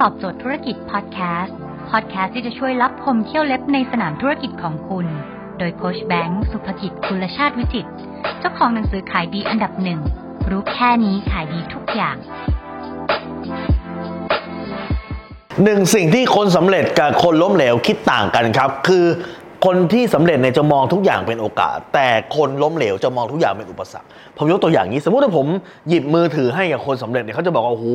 ตอบโจทย์ธุรกิจพอดแคสต์พอดแคสต์ที่จะช่วยรับพมเที่ยวเล็บในสนามธุรกิจของคุณ โดยโคชแบงค์สุภกิจคุณชาติวิจิตเจ้าของหนังสือขายดีอันดับหนึ่งรู้แค่นี้ขายดีทุกอย่างหนึ่งสิ่งที่คนสำเร็จกับคนล้มเหลวคิดต่างกันครับ คือ คนที่สำเร็จเนี่ยจะมองทุกอย่างเป็นโอกาส แต่คนล้มเหลวจะมองทุกอย่างเป็นอุปสรรค ผมยกตัวอย่างนี้ สมมติว่าผมหยิบมือถือให้กับคนสำเร็จเนี่ยเขาจะบอกว่าโอ้โห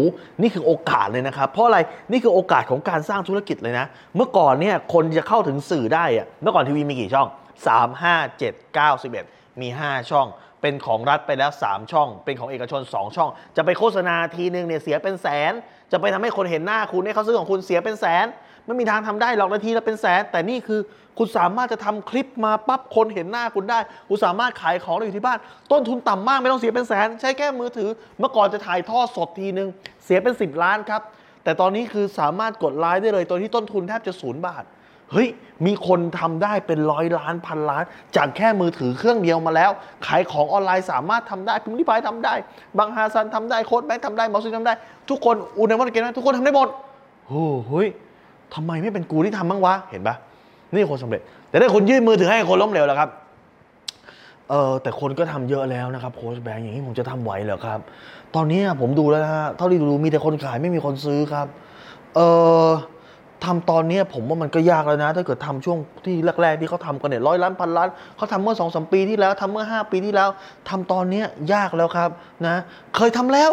นี่คือโอกาสเลยนะครับ เพราะอะไรนี่คือโอกาสของการสร้างธุรกิจเลยนะ เมื่อก่อนเนี่ยคนจะเข้าถึงสื่อได้อะเมื่อก่อนทีวีมีกี่ช่อง 3 5 7 9 11 มี 5 ช่อง เป็นของรัฐไปแล้ว 3 ช่อง เป็นของเอกชน 2 ช่อง จะไปโฆษณาทีนึงเนี่ยเสียเป็นแสน จะไปทำให้คนเห็นหน้าคุณให้เขาซื้อของคุณเสียเป็นแสน ไม่มีทางทำได้หรอกนาทีละเป็นแสน แต่นี่คือคุณสามารถจะทำคลิปมาปั๊บคนเห็นหน้าคุณได้ คุณสามารถขายของได้อยู่ที่บ้าน ต้นทุนต่ำมากไม่ต้องเสียเป็นแสน ใช้แค่มือถือ เมื่อก่อนจะถ่ายทอดสดทีนึง เสียเป็น 10 ล้านครับ แต่ตอนนี้คือสามารถกดไลค์ได้เลยตัวที่ต้นทุนแทบจะศูนย์บาทเฮ้ย มีคนทำได้เป็นร้อยล้านพันล้าน จากแค่มือถือเครื่องเดียวมาแล้ว ขายของออนไลน์สามารถทำได้พิมพ์ริพายทำได้ บางฮาซันทำได้ โค้ดแบงค์ทำได้มอสซิทำได้ ทุกคนอูนในวันเกมนทุกคนทำได้หมดโอ้เฮ้ย ทำไมไม่เป็นกูที่ทำบ้างวะ เห็นปะนี่คนสำเร็จ แต่ถ้าคนยื่นมือถือให้คนล้มเหลวแล้วครับ เออแต่คนก็ทำเยอะแล้วนะครับโค้ชแบงค์อย่างนี้ผมจะทำไหวเหรอครับ ตอนนี้ผมดูแล้วนะฮะเท่าที่ดูมีแต่คนขายไม่มีคนซื้อครับ เออทำตอนนี้ผมว่ามันก็ยากแล้วนะ ถ้าเกิดทำช่วงที่แรกๆที่เขาทำกันเนี่ยร้อยล้านพันล้านเขาทำเมื่อสองสมปีที่แล้วทำเมื่อ 5 ปีที่แล้วทำตอนนี้ยากแล้วครับนะ เคยทำแล้ว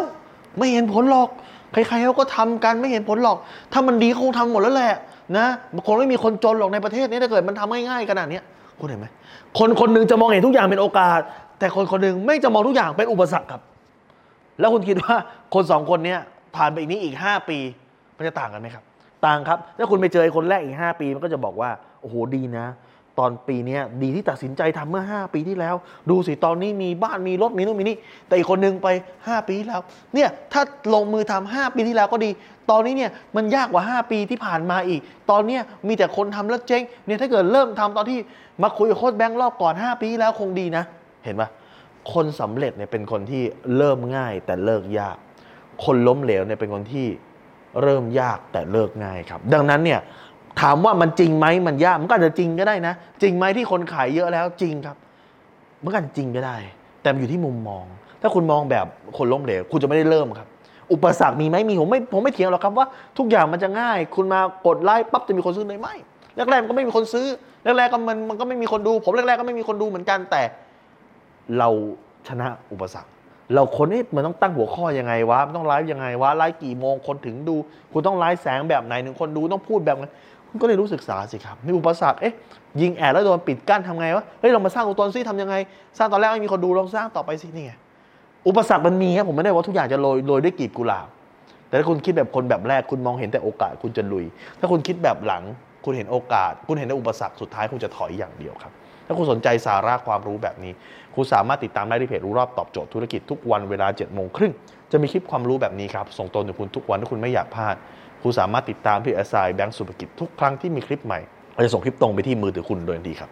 ไม่เห็นผลหรอก ใครๆเขาก็ทำกันไม่เห็นผลหรอก ถ้ามันดีเขาคงทำหมดแล้วแหละนะคงไม่มีคนจนหรอกในประเทศนี้ถ้าเกิดมันทำง่ายๆขนาดเนี้ยคุณเห็นไหมคนคนหนึ่งจะมองเห็นทุกอย่างเป็นโอกาส แต่คนคนหนึ่งไม่จะมองทุกอย่างเป็นอุปสรรคครับ แล้วคุณคิดว่าคนสองคนเนี้ยผ่านไปอีกนี้อีก 5 ปีมันจะต่างกันไหมครับ ต่างครับถ้าคุณไปเจอคนแรกอีก 5 ปีมันก็จะบอกว่าโอ้โหดีนะ ตอนปีนี้ดีที่ตัดสินใจทำเมื่อ 5 ปีที่แล้ว ดูสิตอนนี้มีบ้านมีรถมีนู่นมีนี่แต่อีกคนนึงไป 5 ปีที่แล้ว เนี่ยถ้าลงมือทำ5ปีที่แล้วก็ดี ตอนนี้เนี่ยมันยากกว่า 5 ปีที่ผ่านมาอีก ตอนเนี้ยมีแต่คนทำแล้วเจ๊งเนี่ยถ้าเกิดเริ่มทำตอนที่มาคุยกับโค้ชแบงค์รอบก่อน 5 ปีที่แล้วคงดีนะ เห็นปะคนสำเร็จเนี่ยเป็นคนที่เริ่มง่ายแต่เลิกยาก คนล้มเหลวเนี่ยเป็นคนที่เริ่มยากแต่เลิกง่ายครับ ดังนั้นเนี่ย ถามว่ามันจริงไหมมันยากมันก็อาจจะจริงก็ได้นะ จริงไหมที่คนขายเยอะแล้วจริงครับมันก็อาจจะจริงก็ได้ แต่มันอยู่ที่มุมมอง ถ้าคุณมองแบบคนล้มเหลวคุณจะไม่ได้เริ่มครับ อุปสรรคมีไหมมีผมไม่ผมไม่เถียงหรอกครับว่าทุกอย่างมันจะง่าย คุณมากดไลค์ปั๊บจะมีคนซื้อเลยไม่แรกๆมันก็ไม่มีคนซื้อแรกๆก็มันมันก็ไม่มีคนดู ผมแรกๆก็ไม่มีคนดูเหมือนกันแต่ เราชนะอุปสรรค เราคนนี้มันต้องตั้งหัวข้อยังไงวะมันต้องไลฟ์ยังไงวะไลฟ์กี่โมงคนถึงดู คุณต้องไลฟ์แสงแบบไหนถึงคนดูต้องพูดแบบไหนคุณก็เลยรู้ศึกษาสิครับมีอุปสรรคเอ๊ะยิงแอดแล้วโดนปิดกั้นทำไงวะเฮ้ยเรามาสร้างตัวตนซิทำยังไง สร้างตอนแรกไม่มีคนดูลองสร้างต่อไปสินี่ไงอุปสรรคมันมีครับผมไม่ได้ว่าทุกอย่างจะโรยโรยด้วยกลีบกุหลาบแต่ถ้าคุณคิดแบบคนแบบแรกคุณมองเห็นแต่โอกาสคุณจะลุย ถ้าคุณคิดแบบหลัง คุณเห็นโอกาส คุณเห็นแต่อุปสรรคสุดท้ายคุณจะถอยอย่างเดียวครับ ถ้าคุณสนใจสาระความรู้แบบนี้ คุณสามารถติดตามได้ที่เพจรู้รอบตอบโจทย์ธุรกิจทุกวันเวลา7จ็ดโมงครึ่งจะมีคลิปความรู้แบบนี้ครับ ส่งตรงถึงคุณทุกวันถ้าคุณไม่อยากพลาด คุณสามารถติดตามที่ s อ i แบงก์สุภกิจทุกครั้งที่มีคลิปใหม่เราจะส่งคลิปตรงไปที่มือถือคุณโดยทันทีครับ